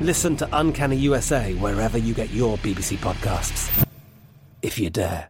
Listen to Uncanny USA wherever you get your BBC podcasts, if you dare.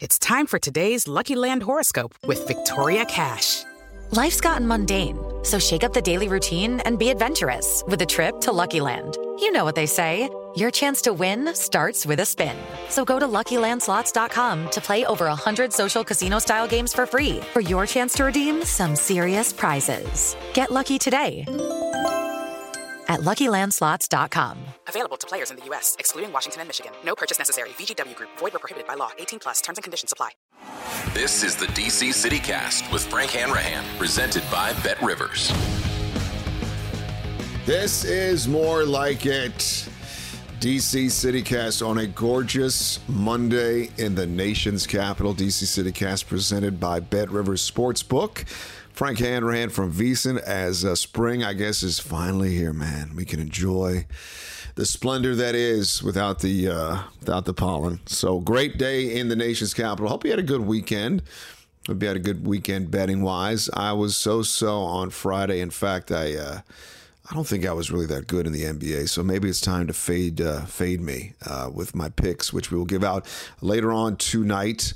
It's time for today's Lucky Land horoscope with Victoria Cash. Life's gotten mundane, so shake up the daily routine and be adventurous with a trip to Lucky Land. You know what they say. Your chance to win starts with a spin. So go to LuckyLandSlots.com to play over 100 social casino-style games for free for your chance to redeem some serious prizes. Get lucky today at LuckyLandSlots.com. Available to players in the U.S., excluding Washington and Michigan. No purchase necessary. VGW Group. Void where prohibited by law. 18 plus. Terms and conditions apply. This is the DC City Cast with Frank Hanrahan, presented by Bet Rivers. This is more like it. DC CityCast on a gorgeous Monday in the nation's capital. DC CityCast presented by Bet Rivers Sportsbook. Frank Hanrahan from VSiN as uh, spring, I guess, is finally here, man. We can enjoy the splendor that is without the uh, without the pollen. So great day in the nation's capital. Hope you had a good weekend. Hope you had a good weekend betting wise. I was so so on Friday. In fact, I uh, I don't think I was really that good in the NBA. So maybe it's time to fade uh, fade me uh, with my picks, which we will give out later on tonight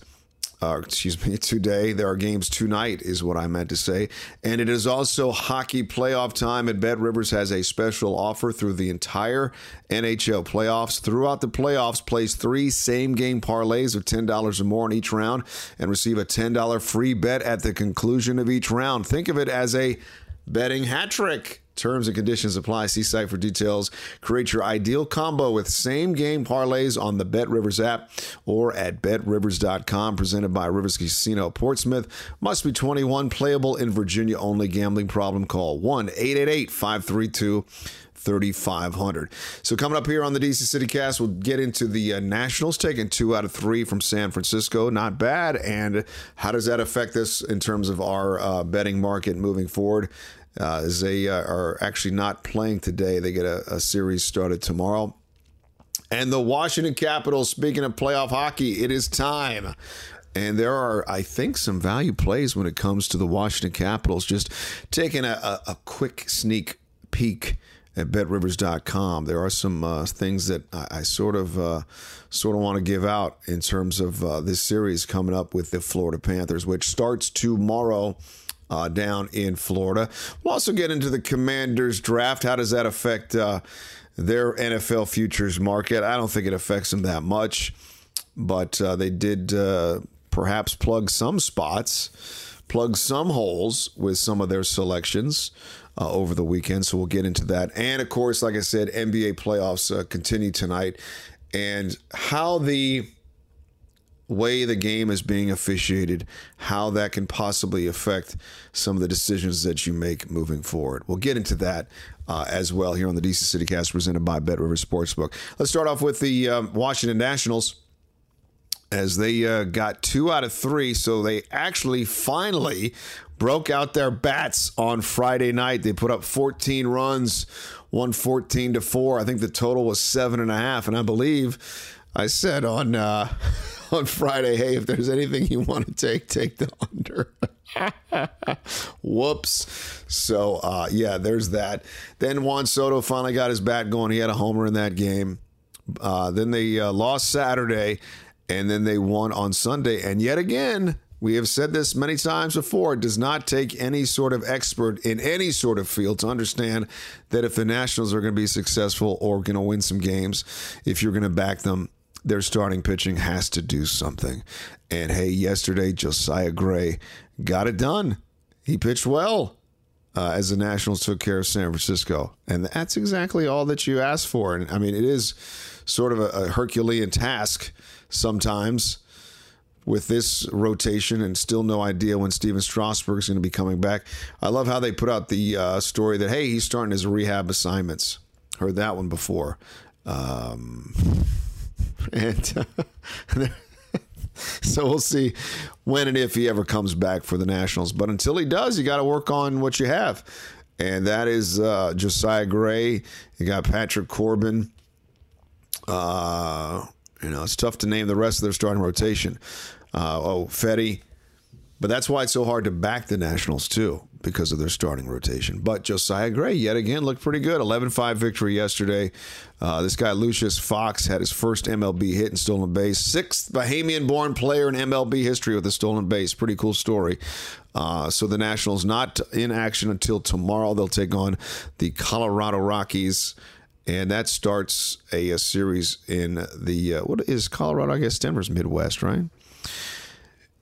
uh, excuse me, today. There are games tonight, is what I meant to say. And it is also hockey playoff time, and Bet Rivers has a special offer through the entire NHL playoffs. Throughout the playoffs, place three same game parlays of $10 or more in each round and receive a $10 free bet at the conclusion of each round. Think of it as a betting hat trick. Terms and conditions apply. See site for details. Create your ideal combo with same game parlays on the Bet Rivers app or at betrivers.com. Presented by Rivers Casino Portsmouth. Must be 21, playable in Virginia only. Gambling problem? Call 1 888 532 3500. So, coming up here on the DC City Cast, we'll get into the uh, Nationals taking two out of three from San Francisco. Not bad. And how does that affect us in terms of our uh, betting market moving forward? Uh, as they uh, are actually not playing today, they get a, a series started tomorrow. And the Washington Capitals, speaking of playoff hockey, it is time. And there are, I think, some value plays when it comes to the Washington Capitals. Just taking a, a, a quick sneak peek at betrivers.com. There are some uh, things that I, I sort of uh, sort of want to give out in terms of uh, this series coming up with the Florida Panthers, which starts tomorrow. Uh, down in Florida. We'll also get into the Commanders draft. How does that affect uh, their NFL futures market? I don't think it affects them that much, but uh, they did perhaps plug some spots, plug some holes with some of their selections uh, over the weekend. So we'll get into that. And of course, like I said, NBA playoffs uh, continue tonight. And how the way the game is being officiated, how that can possibly affect some of the decisions that you make moving forward. We'll get into that uh, as well here on the DC City Cast presented by Bet River Sportsbook. Let's start off with the um, Washington Nationals as they uh, got two out of three. So they actually finally broke out their bats on Friday night. They put up 14 runs, won 14 to 4. I think the total was seven and a half. And I believe I said on uh, on Friday, hey, if there's anything you want to take, take the under. Whoops. So uh, yeah, there's that. Then Juan Soto finally got his bat going. He had a homer in that game. Uh, then they uh, lost Saturday, and then they won on Sunday. And yet again, we have said this many times before. It does not take any sort of expert in any sort of field to understand that if the Nationals are going to be successful or going to win some games, if you're going to back them, their starting pitching has to do something. And hey, yesterday, Josiah Gray got it done. He pitched well uh, as the Nationals took care of San Francisco. And that's exactly all that you asked for. And I mean, it is sort of a, a Herculean task sometimes with this rotation and still no idea when Stephen Strasburg is going to be coming back. I love how they put out the uh, story that, hey, he's starting his rehab assignments. Heard that one before. Um, and uh, so we'll see when and if he ever comes back for the Nationals. But until he does, you got to work on what you have. And that is uh, Josiah Gray. You got Patrick Corbin. Uh, you know, it's tough to name the rest of their starting rotation. Uh, oh, Fedde. But that's why it's so hard to back the Nationals, too, because of their starting rotation. But Josiah Gray, yet again, looked pretty good. 11 5 victory yesterday. Uh, this guy, Lucius Fox, had his first MLB hit and stolen base. Sixth Bahamian born player in MLB history with a stolen base. Pretty cool story. Uh, so the Nationals not in action until tomorrow. They'll take on the Colorado Rockies and that starts a, a series in the uh, what is Colorado? I guess Denver's Midwest, right?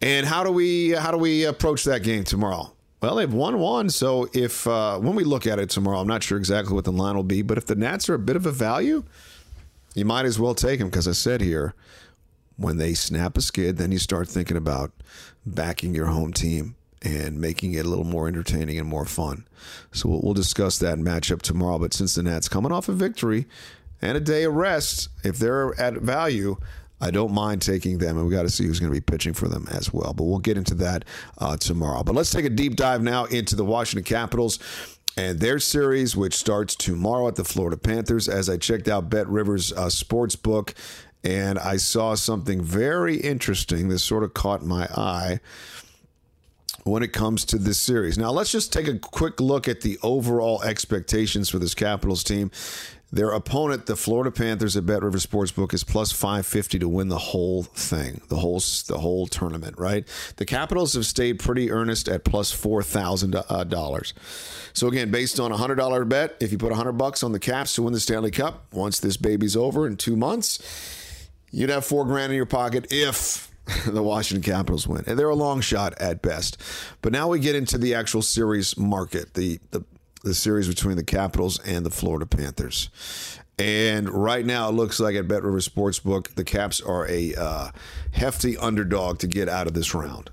And how do we how do we approach that game tomorrow? Well, they've won one, so if uh, when we look at it tomorrow, I'm not sure exactly what the line will be, but if the Nats are a bit of a value, you might as well take them because I said here, when they snap a skid, then you start thinking about backing your home team and making it a little more entertaining and more fun. So we'll, we'll discuss that matchup tomorrow. But since the Nats coming off a victory and a day of rest, if they're at value, I don't mind taking them, and we got to see who's going to be pitching for them as well. But we'll get into that uh, tomorrow. But let's take a deep dive now into the Washington Capitals and their series, which starts tomorrow at the Florida Panthers. As I checked out Bet Rivers uh, sports book, and I saw something very interesting that sort of caught my eye when it comes to this series. Now, let's just take a quick look at the overall expectations for this Capitals team. Their opponent, the Florida Panthers at Bet River Sportsbook, is plus 550 to win the whole thing, the whole the whole tournament, right? The Capitals have stayed pretty earnest at plus $4,000. Uh, so again, based on a $100 bet, if you put 100 bucks on the Caps to win the Stanley Cup, once this baby's over in 2 months, you'd have 4 grand in your pocket if the Washington Capitals win. And they're a long shot at best. But now we get into the actual series market, the the, the series between the Capitals and the Florida Panthers. And right now, it looks like at Bet River Sportsbook, the Caps are a uh, hefty underdog to get out of this round.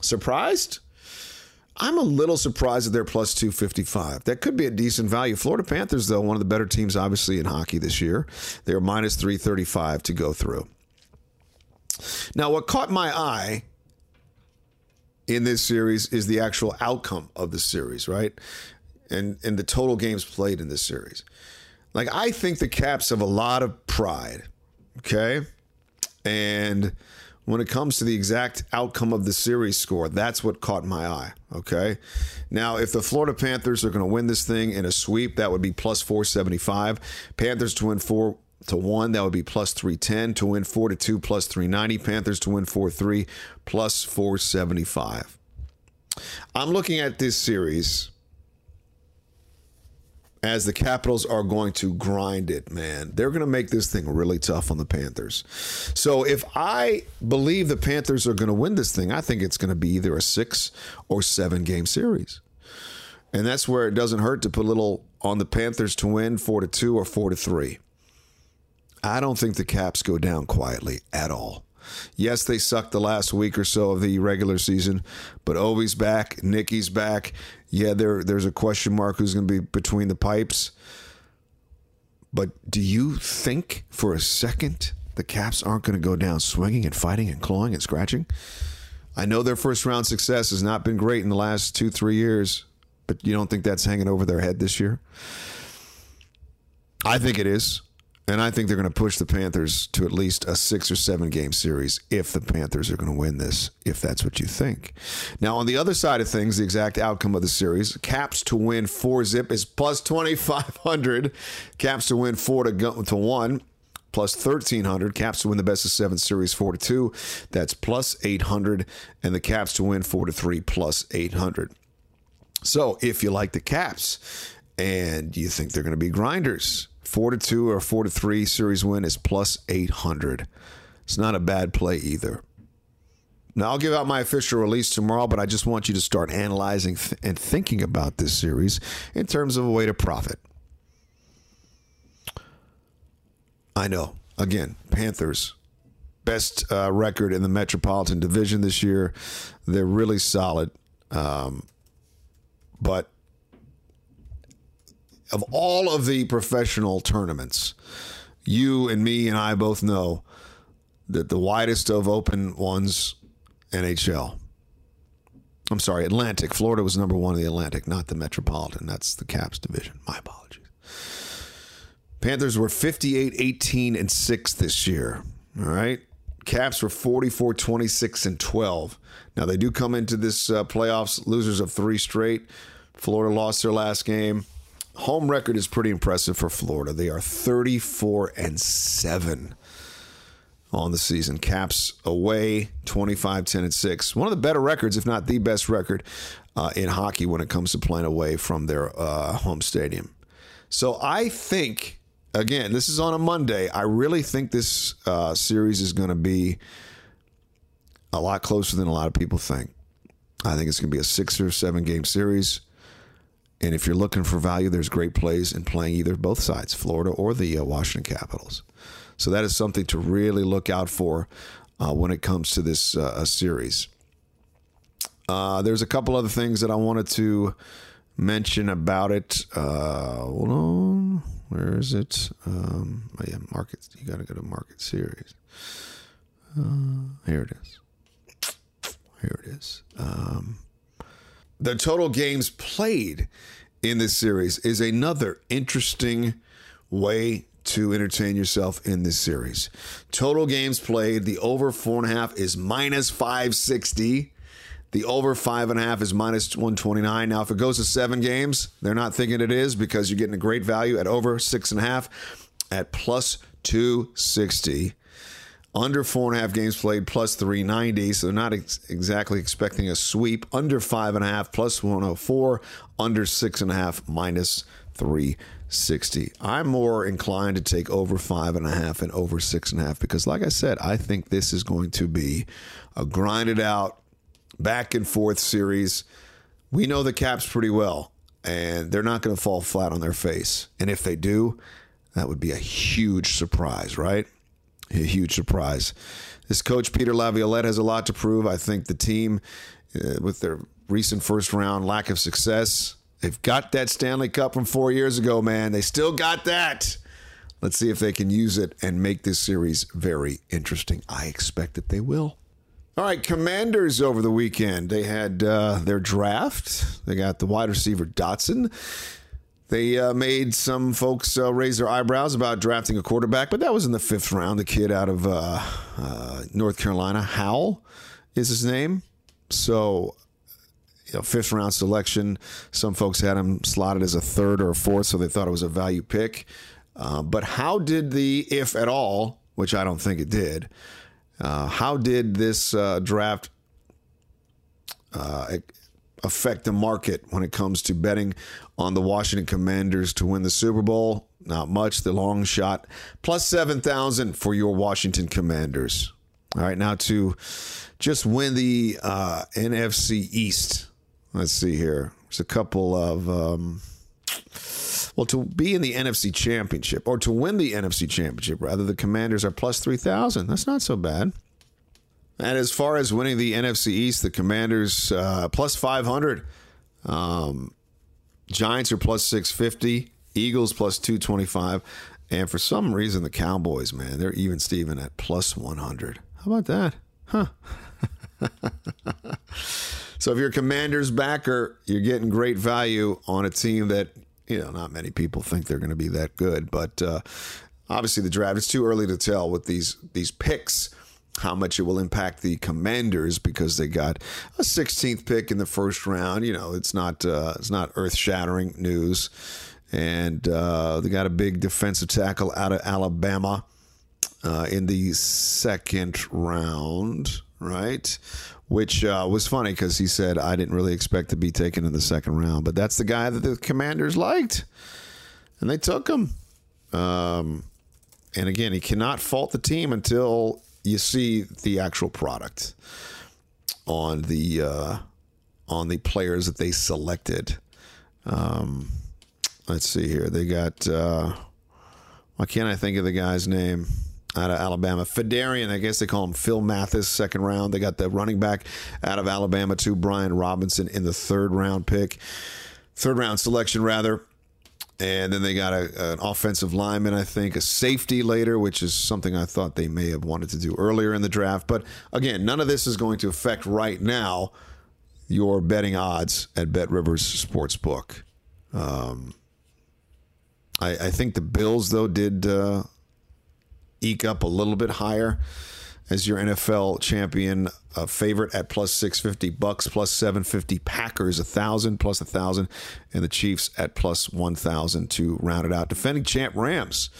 Surprised? I'm a little surprised that they're plus 255. That could be a decent value. Florida Panthers, though, one of the better teams, obviously, in hockey this year. They're minus 335 to go through. Now, what caught my eye in this series is the actual outcome of the series, right? And and the total games played in this series. Like I think the Caps have a lot of pride, okay? And when it comes to the exact outcome of the series score, that's what caught my eye. Okay. Now, if the Florida Panthers are going to win this thing in a sweep, that would be plus 475. Panthers to win four to 1, that would be plus 310. To win 4 to 2, plus 390. Panthers to win 4 3, plus 475. I'm looking at this series as the Capitals are going to grind it, man. They're going to make this thing really tough on the Panthers. So if I believe the Panthers are going to win this thing, I think it's going to be either a six or seven game series. And that's where it doesn't hurt to put a little on the Panthers to win four to two or four to three. I don't think the Caps go down quietly at all. Yes, they sucked the last week or so of the regular season, but Ovi's back, Nicky's back. Yeah, there there's a question mark who's going to be between the pipes. But do you think for a second the Caps aren't going to go down swinging and fighting and clawing and scratching? I know their first round success has not been great in the last two, three years, but you don't think that's hanging over their head this year? I think it is. And I think they're going to push the Panthers to at least a six or seven game series if the Panthers are going to win this, if that's what you think. Now, on the other side of things, the exact outcome of the series, Caps to win four zip is plus 2,500. Caps to win four to, go, to one plus 1300 caps to win the best of seven series 4 to 2 that's plus 800 and the caps to win 4 to 3 plus 800 so if you like the caps and you think they're going to be grinders four to two or four to three series win is plus 800. It's not a bad play either. Now, I'll give out my official release tomorrow, but I just want you to start analyzing th- and thinking about this series in terms of a way to profit. I know. Again, Panthers, best uh, record in the Metropolitan Division this year. They're really solid. Um, but of all of the professional tournaments, you and me and I both know that the widest of open ones, NHL. I'm sorry, Atlantic. Florida was number one in the Atlantic, not the Metropolitan. That's the Caps division. My apologies. Panthers were 58, 18, and 6 this year. All right. Caps were 44, 26, and 12. Now, they do come into this uh, playoffs losers of three straight. Florida lost their last game home record is pretty impressive for Florida. They are 34 and 7 on the season. Caps away 25 10 and 6. One of the better records, if not the best record uh, in hockey when it comes to playing away from their uh, home stadium. So I think, again, this is on a Monday. I really think this uh, series is going to be a lot closer than a lot of people think. I think it's going to be a six or seven game series. And if you're looking for value, there's great plays in playing either both sides, Florida or the uh, Washington Capitals. So that is something to really look out for uh, when it comes to this uh, series. Uh, there's a couple other things that I wanted to mention about it. Uh, hold on, where is it? Um, oh yeah, market. You got to go to market series. Uh, here it is. Here it is. Um, the total games played in this series is another interesting way to entertain yourself in this series. Total games played, the over four and a half is minus 560. The over five and a half is minus 129. Now, if it goes to seven games, they're not thinking it is because you're getting a great value at over six and a half at plus 260 under four and a half games played plus 390 so not ex- exactly expecting a sweep. Under five and a half plus 104 under six and a half minus 360 i'm more inclined to take over five and a half and over six and a half because like i said i think this is going to be a grinded out back and forth series. We know the caps pretty well and they're not going to fall flat on their face. And if they do that would be a huge surprise right a huge surprise. This coach, Peter Laviolette, has a lot to prove. I think the team, uh, with their recent first round lack of success, they've got that Stanley Cup from four years ago, man. They still got that. Let's see if they can use it and make this series very interesting. I expect that they will. All right, Commanders over the weekend. They had uh, their draft. They got the wide receiver Dotson. They uh, made some folks uh, raise their eyebrows about drafting a quarterback, but that was in the fifth round. The kid out of uh, uh North Carolina, Howell, is his name. So, you know, fifth round selection. Some folks had him slotted as a third or a fourth, so they thought it was a value pick. Uh, but how did the, if at all, which I don't think it did, uh, how did this draft affect the market when it comes to betting on the Washington Commanders to win the Super Bowl. Not much, the long shot. Plus 7,000 for your Washington Commanders. All right, now to just win the uh, NFC East. Let's see here. There's a couple of. Um, well, to be in the NFC Championship or to win the NFC Championship, rather, the Commanders are plus 3,000. That's not so bad. And as far as winning the NFC East, the Commanders uh, plus 500. Um, Giants are plus 650. Eagles plus 225. And for some reason, the Cowboys, man, they're even Steven at plus 100. How about that? Huh. so if you're a Commanders backer, you're getting great value on a team that you know, not many people think they're going to be that good. But uh, obviously, the draft, it's too early to tell with these, these picks how much it will impact the commanders because they got a 16th pick in the first round. You know, it's not uh, it's not earth shattering news, and uh, they got a big defensive tackle out of Alabama uh, in the second round, right? Which uh, was funny because he said I didn't really expect to be taken in the second round, but that's the guy that the commanders liked, and they took him. Um, and again, he cannot fault the team until you see the actual product on the uh, on the players that they selected. Um, let's see here. They got uh, why can't I think of the guy's name? Out of Alabama, Phidarian. I guess they call him Phil Mathis, second round. They got the running back out of Alabama too, Brian Robinson in the third round pick, third round selection rather. And then they got a, an offensive lineman, I think, a safety later, which is something I thought they may have wanted to do earlier in the draft. But again, none of this is going to affect right now your betting odds at Bet Rivers Sportsbook. Um, I, I, think the Bills, though, did uh, eke up a little bit higher as your NFL champion uh, favorite at plus 650 Bucs plus 750 packers a thousand plus a thousand and the chiefs at plus 1000 to round it out. Defending champ rams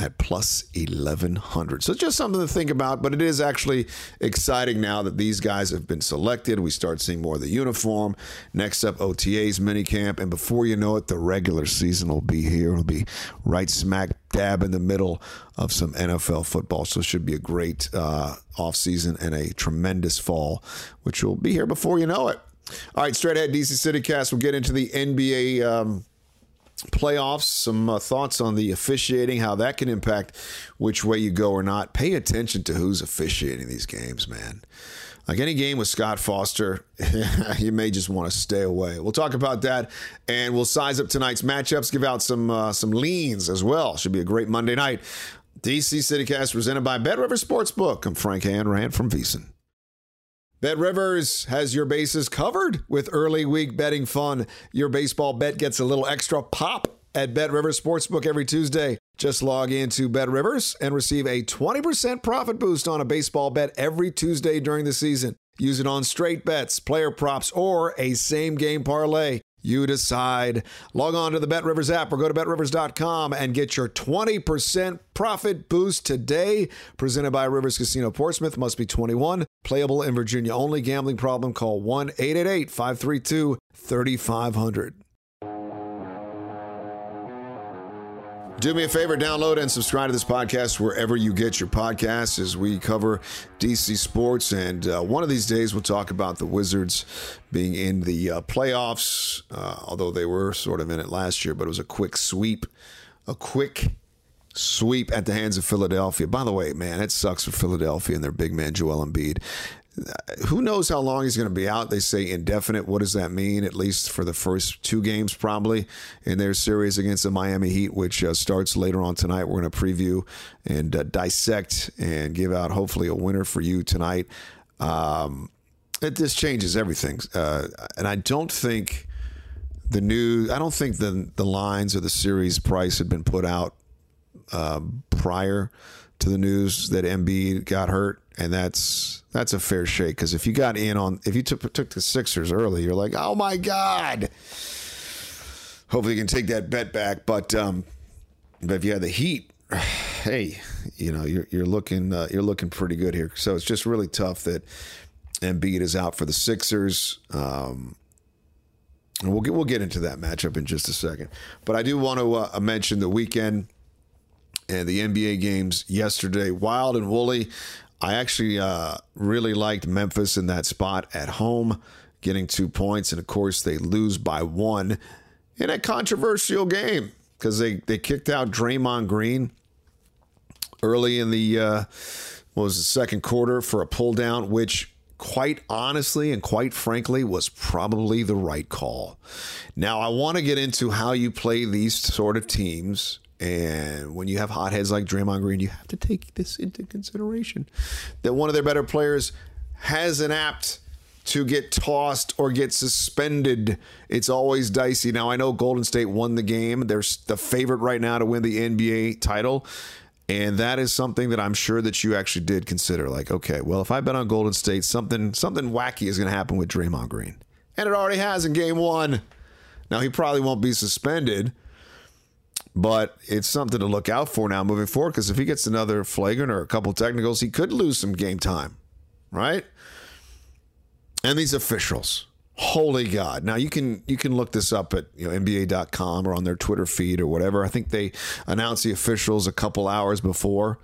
at plus 1100. So just something to think about, but it is actually exciting now that these guys have been selected. We start seeing more of the uniform. Next up, OTA's minicamp. And before you know it, the regular season will be here. It'll be right smack dab in the middle of some NFL football. So it should be a great uh, offseason and a tremendous fall, which will be here before you know it. All right, straight ahead, DC City Cast. We'll get into the NBA. Um, playoffs, some uh, thoughts on the officiating, how that can impact which way you go or not. Pay attention to who's officiating these games, man. Like any game with Scott Foster, you may just want to stay away. We'll talk about that, and we'll size up tonight's matchups, give out some uh, some leans as well. Should be a great Monday night. DC CityCast presented by Bet River Sportsbook. I'm Frank Hanrahan from VSiN. Bet Rivers has your bases covered with early week betting fun. Your baseball bet gets a little extra pop at Bet Rivers Sportsbook every Tuesday. Just log into Bet Rivers and receive a 20% profit boost on a baseball bet every Tuesday during the season. Use it on straight bets, player props, or a same game parlay. You decide. Log on to the Bet Rivers app or go to betrivers.com and get your 20% profit boost today. Presented by Rivers Casino Portsmouth. Must be 21. Playable in Virginia only. Gambling problem? Call 1 888 532 3500. Do me a favor, download and subscribe to this podcast wherever you get your podcasts as we cover DC sports. And uh, one of these days, we'll talk about the Wizards being in the uh, playoffs, uh, although they were sort of in it last year, but it was a quick sweep. A quick sweep at the hands of Philadelphia. By the way, man, it sucks for Philadelphia and their big man, Joel Embiid who knows how long he's going to be out? They say indefinite. What does that mean? At least for the first two games, probably in their series against the Miami Heat, which uh, starts later on tonight. We're going to preview and uh, dissect and give out hopefully a winner for you tonight. Um, it just changes everything, uh, and I don't think the new. I don't think the the lines or the series price had been put out uh, prior to the news that Embiid got hurt and that's that's a fair shake because if you got in on if you took took the Sixers early, you're like, oh my god. Hopefully, you can take that bet back. But um, but if you had the Heat, hey, you know you're you're looking uh, you're looking pretty good here. So it's just really tough that Embiid is out for the Sixers. Um, and we'll get we'll get into that matchup in just a second. But I do want to uh, mention the weekend and the NBA games yesterday. Wild and woolly. I actually uh, really liked Memphis in that spot at home, getting two points. And of course, they lose by one in a controversial game because they, they kicked out Draymond Green early in the uh, was the second quarter for a pull down, which quite honestly and quite frankly was probably the right call. Now I want to get into how you play these sort of teams and when you have hotheads like Draymond Green, you have to take this into consideration that one of their better players has an apt to get tossed or get suspended. It's always dicey. Now, I know Golden State won the game. They're the favorite right now to win the NBA title. And that is something that I'm sure that you actually did consider. Like, okay, well, if I bet on Golden State, something something wacky is going to happen with Draymond Green. And it already has in game one. Now, he probably won't be suspended, but it's something to look out for now moving forward because if he gets another flagrant or a couple technicals, he could lose some game time, right? And these officials, holy God! Now you can you can look this up at you know NBA.com or on their Twitter feed or whatever. I think they announced the officials a couple hours before.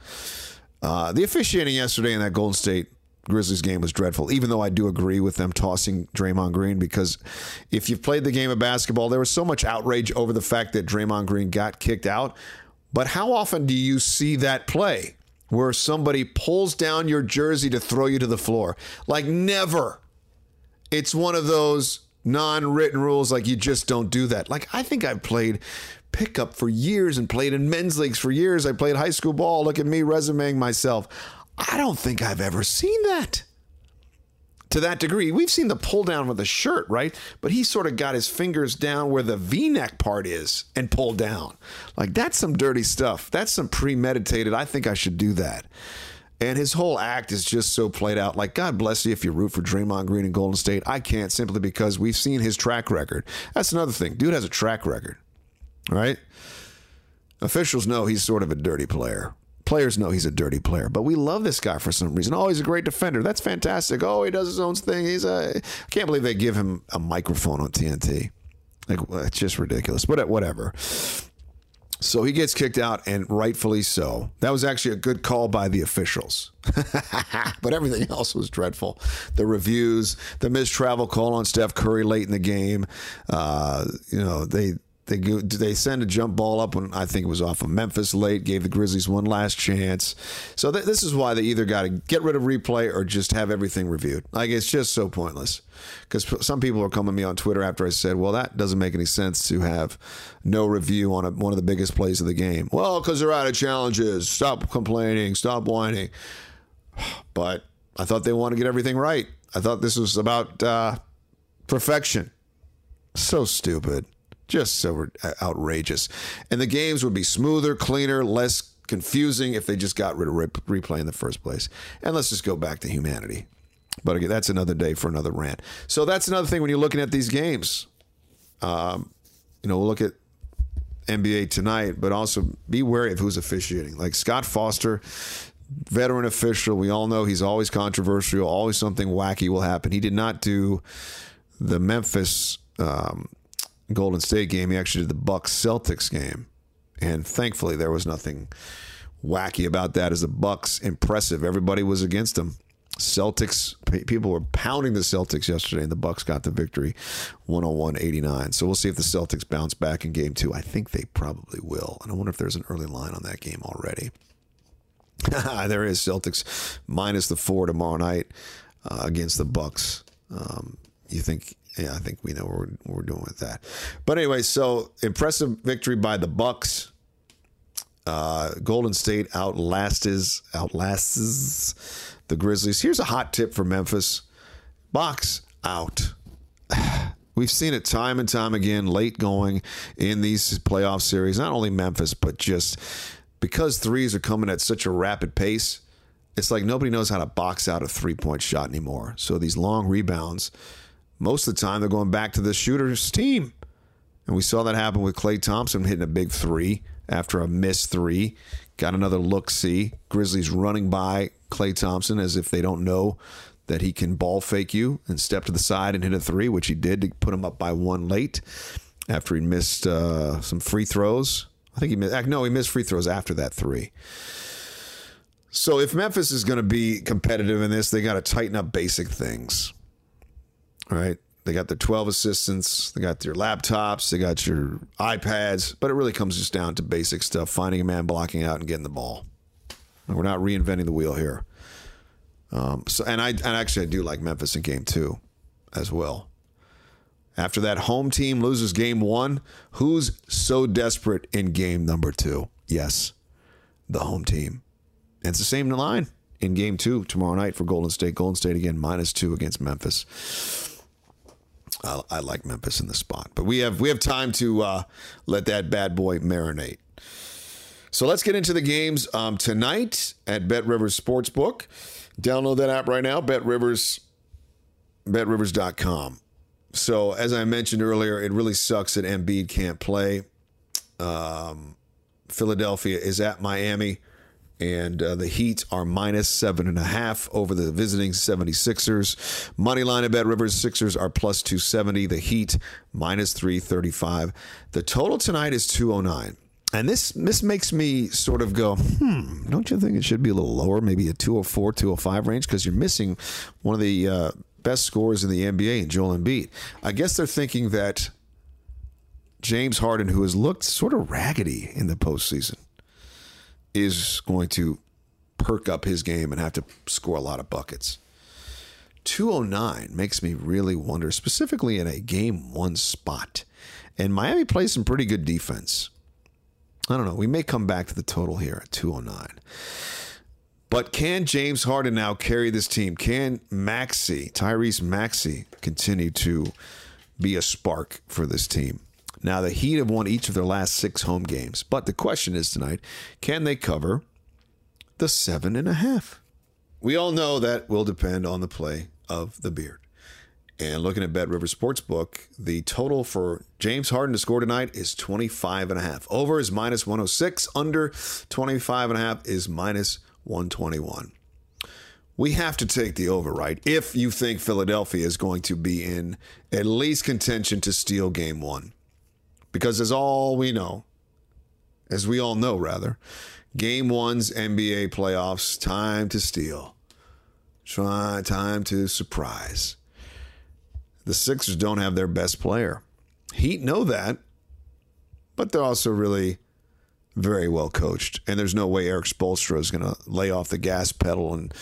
Uh, the officiating yesterday in that Golden State Grizzlies game was dreadful, even though I do agree with them tossing Draymond Green because if you've played the game of basketball, there was so much outrage over the fact that Draymond Green got kicked out. But how often do you see that play where somebody pulls down your jersey to throw you to the floor? Like, never. It's one of those non written rules, like, you just don't do that. Like, I think I've played pickup for years and played in men's leagues for years. I played high school ball. Look at me resuming myself. I don't think I've ever seen that to that degree. We've seen the pull down with a shirt, right? But he sort of got his fingers down where the v neck part is and pulled down. Like, that's some dirty stuff. That's some premeditated. I think I should do that. And his whole act is just so played out. Like, God bless you if you root for Draymond Green and Golden State. I can't simply because we've seen his track record. That's another thing. Dude has a track record, right? Officials know he's sort of a dirty player. Players know he's a dirty player, but we love this guy for some reason. Oh, he's a great defender. That's fantastic. Oh, he does his own thing. He's a. I can't believe they give him a microphone on TNT. Like it's just ridiculous. But whatever. So he gets kicked out, and rightfully so. That was actually a good call by the officials. but everything else was dreadful. The reviews, the missed travel call on Steph Curry late in the game. Uh, you know, they they go, they send a jump ball up when I think it was off of Memphis late, gave the Grizzlies one last chance. So th- this is why they either got to get rid of replay or just have everything reviewed. Like it's just so pointless. Because some people are coming to me on Twitter after I said, "Well, that doesn't make any sense to have no review on a, one of the biggest plays of the game." Well, because they're out of challenges. Stop complaining. Stop whining. But I thought they want to get everything right. I thought this was about uh, perfection. So stupid just so outrageous. And the games would be smoother, cleaner, less confusing if they just got rid of replay in the first place. And let's just go back to humanity. But again, that's another day for another rant. So that's another thing when you're looking at these games. Um, you know, we'll look at NBA tonight, but also be wary of who's officiating. Like Scott Foster, veteran official, we all know he's always controversial, always something wacky will happen. He did not do the Memphis um, Golden State game. He actually did the Bucks Celtics game, and thankfully there was nothing wacky about that. As the Bucks impressive, everybody was against them. Celtics people were pounding the Celtics yesterday, and the Bucks got the victory, 101-89. So we'll see if the Celtics bounce back in Game Two. I think they probably will, and I wonder if there's an early line on that game already. there is Celtics minus the four tomorrow night uh, against the Bucks. Um, you think yeah, I think we know what we're, what we're doing with that. But anyway, so impressive victory by the Bucks. Uh, Golden State outlasts outlasts the Grizzlies. Here's a hot tip for Memphis: box out. We've seen it time and time again, late going in these playoff series. Not only Memphis, but just because threes are coming at such a rapid pace, it's like nobody knows how to box out a three point shot anymore. So these long rebounds most of the time they're going back to the shooter's team. And we saw that happen with Klay Thompson hitting a big three after a missed three. Got another look see. Grizzlies running by Klay Thompson as if they don't know that he can ball fake you and step to the side and hit a three, which he did to put him up by one late after he missed uh, some free throws. I think he missed, no, he missed free throws after that three. So if Memphis is going to be competitive in this, they got to tighten up basic things. Right. They got their 12 assistants, they got their laptops, they got your iPads, but it really comes just down to basic stuff finding a man blocking out and getting the ball. We're not reinventing the wheel here. Um, so, and I, and actually, I do like Memphis in game two as well. After that home team loses game one, who's so desperate in game number two? Yes, the home team. And it's the same line in game two tomorrow night for Golden State. Golden State again minus two against Memphis. I, I like Memphis in the spot, but we have we have time to uh, let that bad boy marinate. So let's get into the games um, tonight at Bet Rivers Sportsbook. Download that app right now, Bet Rivers, betrivers.com. So as I mentioned earlier, it really sucks that Embiid can't play. Um, Philadelphia is at Miami, and uh, the Heat are minus seven and a half over the visiting 76ers. Money line at Bet Rivers Sixers are plus 270. The Heat minus 335. The total tonight is 209. And this this makes me sort of go, hmm, don't you think it should be a little lower, maybe a 204, 205 range? Because you're missing one of the uh, best scorers in the NBA in Joel Embiid. I guess they're thinking that James Harden, who has looked sort of raggedy in the postseason, is going to perk up his game and have to score a lot of buckets. 209 makes me really wonder, specifically in a game one spot. And Miami plays some pretty good defense. I don't know. We may come back to the total here at 209. But can James Harden now carry this team? Can Maxey, Tyrese Maxey, continue to be a spark for this team? Now, the Heat have won each of their last six home games. But the question is tonight can they cover the seven and a half? We all know that will depend on the play of the beard. And looking at Bet River Sportsbook, the total for James Harden to score tonight is 25 and a half. Over is minus 106, under 25 and a half is minus 121. We have to take the over, right? If you think Philadelphia is going to be in at least contention to steal game 1. Because as all we know, as we all know rather, game 1's NBA playoffs time to steal. Try time to surprise the Sixers don't have their best player. Heat know that, but they're also really very well coached. And there's no way Erik Spoelstra is going to lay off the gas pedal and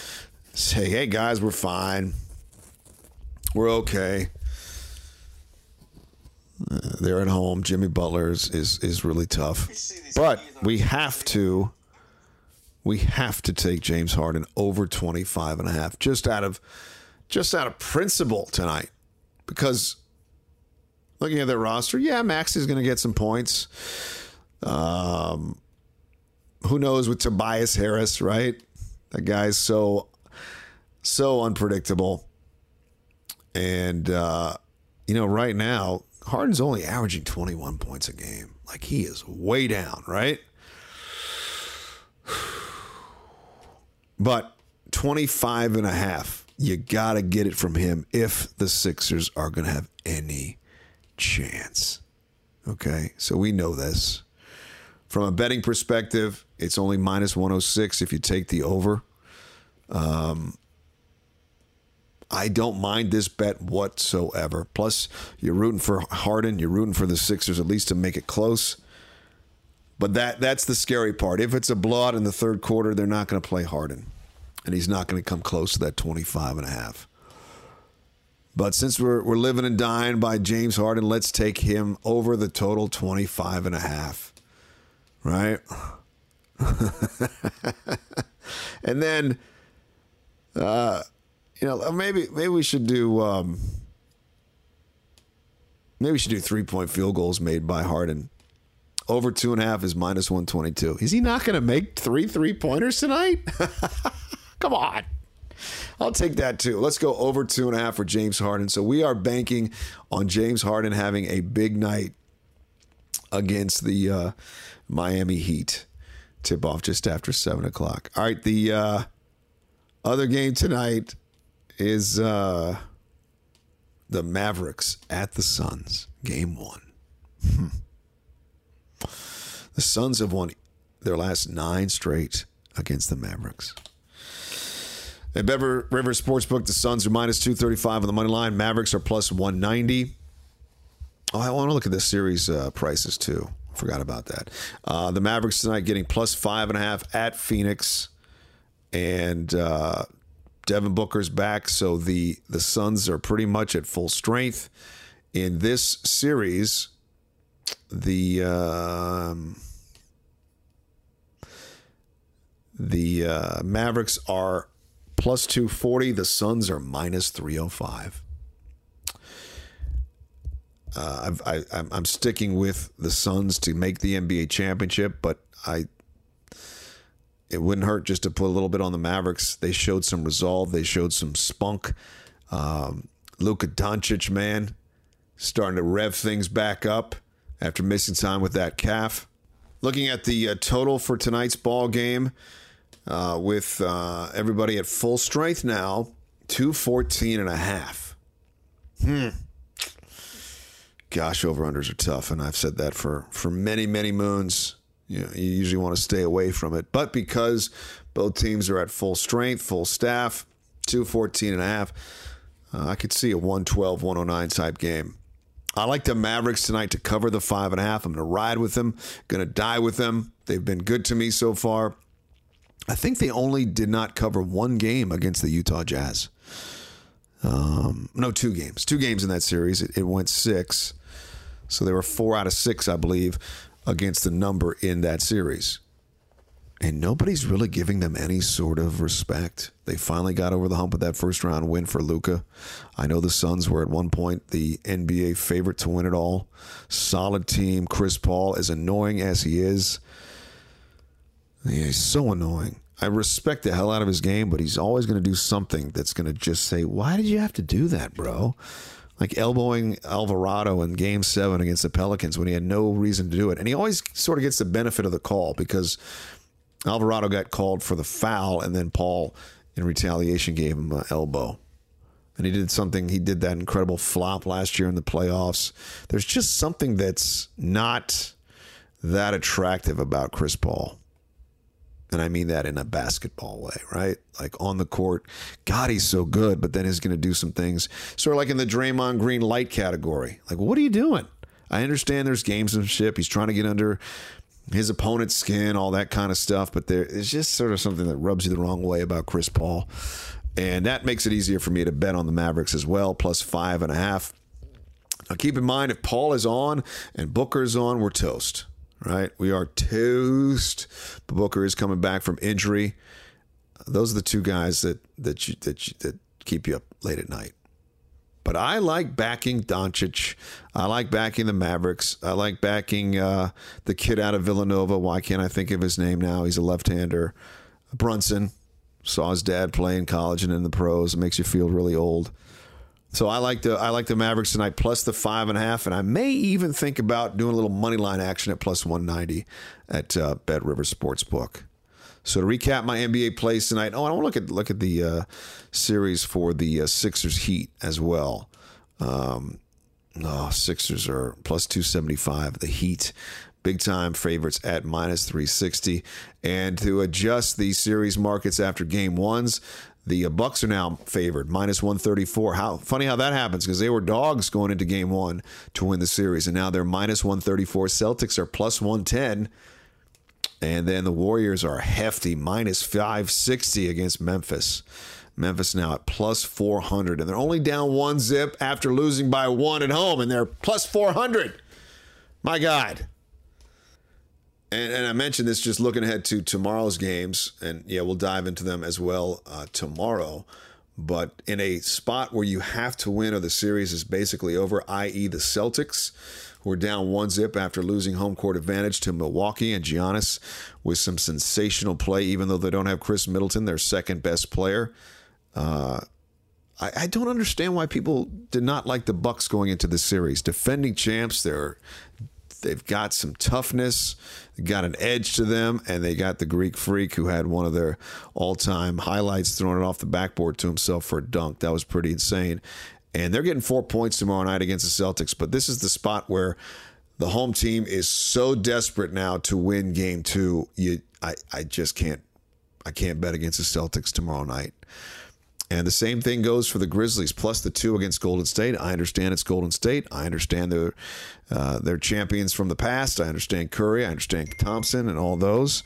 say, hey, guys, we're fine. We're okay. They're at home. Jimmy Butler is, is, is really tough. But we have to we have to take James Harden over 25 and a half just out of just out of principle tonight because looking at their roster, yeah, Max is going to get some points. Um, who knows with Tobias Harris, right? That guy's so so unpredictable. And uh, you know, right now, Harden's only averaging 21 points a game. Like he is way down, right? But 25 and a half you got to get it from him if the Sixers are going to have any chance. Okay, so we know this. From a betting perspective, it's only minus 106 if you take the over. Um, I don't mind this bet whatsoever. Plus, you're rooting for Harden, you're rooting for the Sixers at least to make it close. But that that's the scary part. If it's a blowout in the third quarter, they're not going to play Harden and he's not going to come close to that 25 and a half. But since we're, we're living and dying by James Harden, let's take him over the total 25 and a half. Right? and then, uh, you know, maybe maybe we should do um, maybe we should do three point field goals made by Harden. Over two and a half is minus one twenty two. Is he not going to make three three pointers tonight? Come on. I'll take that too. Let's go over two and a half for James Harden. So we are banking on James Harden having a big night against the uh, Miami Heat. Tip off just after seven o'clock. All right, the uh, other game tonight is uh, the Mavericks at the Suns. Game one. Hmm. The Suns have won their last nine straight against the Mavericks. At Bever River Sportsbook, the Suns are minus 235 on the money line. Mavericks are plus 190. Oh, I want to look at the series uh, prices too. Forgot about that. Uh, the Mavericks tonight getting plus five and a half at Phoenix, and uh, Devin Booker's back, so the the Suns are pretty much at full strength in this series. The um, the uh, Mavericks are plus 240. The Suns are minus 305. Uh, I've, I, I'm I'm sticking with the Suns to make the NBA championship, but I it wouldn't hurt just to put a little bit on the Mavericks. They showed some resolve. They showed some spunk. Um, Luka Doncic, man, starting to rev things back up after missing time with that calf. Looking at the uh, total for tonight's ball game, uh, with uh, everybody at full strength now, 214 and a half. Hmm. Gosh, over-unders are tough, and I've said that for, for many, many moons. You, know, you usually want to stay away from it. But because both teams are at full strength, full staff, 214 and a half, uh, I could see a 112, 109 type game. I like the Mavericks tonight to cover the five and a half. I'm going to ride with them, going to die with them. They've been good to me so far. I think they only did not cover one game against the Utah Jazz. Um, no, two games. Two games in that series. It, it went six. So they were four out of six, I believe, against the number in that series. And nobody's really giving them any sort of respect. They finally got over the hump with that first round win for Luka. I know the Suns were at one point the NBA favorite to win it all. Solid team. Chris Paul, as annoying as he is, he's so annoying. I respect the hell out of his game, but he's always going to do something that's going to just say, Why did you have to do that, bro? Like elbowing Alvarado in game seven against the Pelicans when he had no reason to do it. And he always sort of gets the benefit of the call because Alvarado got called for the foul, and then Paul, in retaliation, gave him an elbow. And he did something, he did that incredible flop last year in the playoffs. There's just something that's not that attractive about Chris Paul. And I mean that in a basketball way, right? Like on the court, God, he's so good, but then he's going to do some things sort of like in the Draymond Green light category. Like, what are you doing? I understand there's gamesmanship. He's trying to get under his opponent's skin, all that kind of stuff, but there is just sort of something that rubs you the wrong way about Chris Paul. And that makes it easier for me to bet on the Mavericks as well, plus five and a half. Now, keep in mind, if Paul is on and Booker's on, we're toast right? We are toast. Booker is coming back from injury. Those are the two guys that that you, that you, that keep you up late at night. But I like backing Doncic. I like backing the Mavericks. I like backing uh, the kid out of Villanova. Why can't I think of his name now? He's a left-hander. Brunson. Saw his dad play in college and in the pros. It makes you feel really old. So I like the I like the Mavericks tonight plus the five and a half, and I may even think about doing a little money line action at plus one ninety at uh, Bet River Sportsbook. So to recap my NBA plays tonight. Oh, I want to look at look at the uh, series for the uh, Sixers Heat as well. Um, oh, Sixers are plus two seventy five. The Heat big time favorites at minus 360 and to adjust the series markets after game ones the uh, Bucks are now favored, minus 134. How funny how that happens because they were dogs going into game one to win the series, and now they're minus 134. Celtics are plus 110. And then the Warriors are hefty, minus 560 against Memphis. Memphis now at plus 400, and they're only down one zip after losing by one at home, and they're plus 400. My God and, and I mentioned this just looking ahead to tomorrow's games, and yeah, we'll dive into them as well uh, tomorrow. But in a spot where you have to win or the series is basically over, i.e., the Celtics, who are down one zip after losing home court advantage to Milwaukee and Giannis with some sensational play, even though they don't have Khris Middleton, their second best player. Uh, I, I, don't understand why people did not like the Bucks going into the series. Defending champs, they're They've got some toughness, got an edge to them, and they got the Greek freak who had one of their all time highlights throwing it off the backboard to himself for a dunk. That was pretty insane. And they're getting four points tomorrow night against the Celtics, but this is the spot where the home team is so desperate now to win game two. You, I, I just can't, I can't bet against the Celtics tomorrow night. And the same thing goes for the Grizzlies, plus the two against Golden State. I understand it's Golden State. I understand they're, uh, they're champions from the past. I understand Curry. I understand Thompson and all those.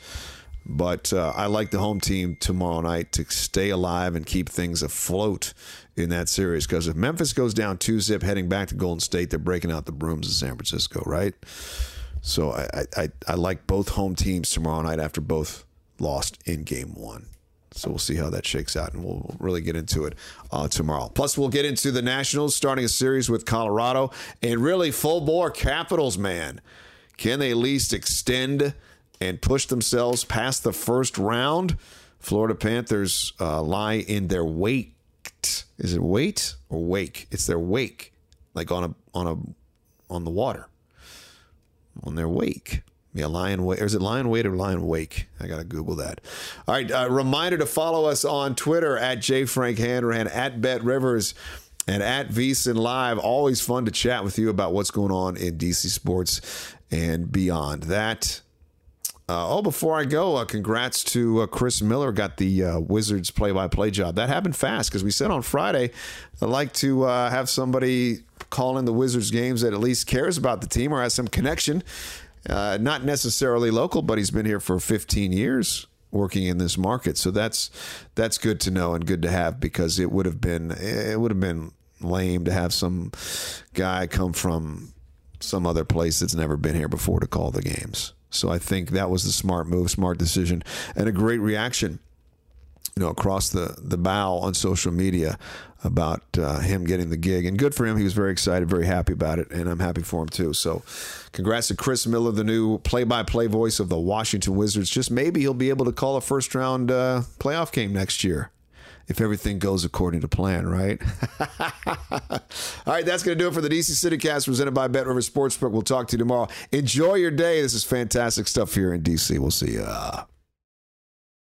But uh, I like the home team tomorrow night to stay alive and keep things afloat in that series. Because if Memphis goes down two zip heading back to Golden State, they're breaking out the brooms in San Francisco, right? So I, I, I like both home teams tomorrow night after both lost in game one. So we'll see how that shakes out, and we'll really get into it uh, tomorrow. Plus, we'll get into the Nationals starting a series with Colorado, and really full bore Capitals, man. Can they at least extend and push themselves past the first round? Florida Panthers uh, lie in their wake. Is it wait or wake? It's their wake, like on a on a on the water, on their wake. Yeah, Lion Wake. Or is it Lion Wait or Lion Wake? I got to Google that. All right. Uh, reminder to follow us on Twitter at jfrankhanrahan, at Bet Rivers, and at VSiN Live. Always fun to chat with you about what's going on in DC sports and beyond that. Uh, oh, before I go, uh, congrats to uh, Chris Miller. Got the uh, Wizards play-by-play job. That happened fast because we said on Friday I'd like to uh, have somebody call in the Wizards games that at least cares about the team or has some connection. Uh, not necessarily local, but he's been here for 15 years working in this market. So that's that's good to know and good to have because it would have been it would have been lame to have some guy come from some other place that's never been here before to call the games. So I think that was the smart move, smart decision, and a great reaction you know, across the, the bow on social media about uh, him getting the gig. And good for him. He was very excited, very happy about it. And I'm happy for him, too. So congrats to Chris Miller, the new play by play voice of the Washington Wizards. Just maybe he'll be able to call a first round uh, playoff game next year. If everything goes according to plan, right? All right, that's going to do it for the DC CityCast presented by Bet River Sportsbook. We'll talk to you tomorrow. Enjoy your day. This is fantastic stuff here in DC. We'll see you.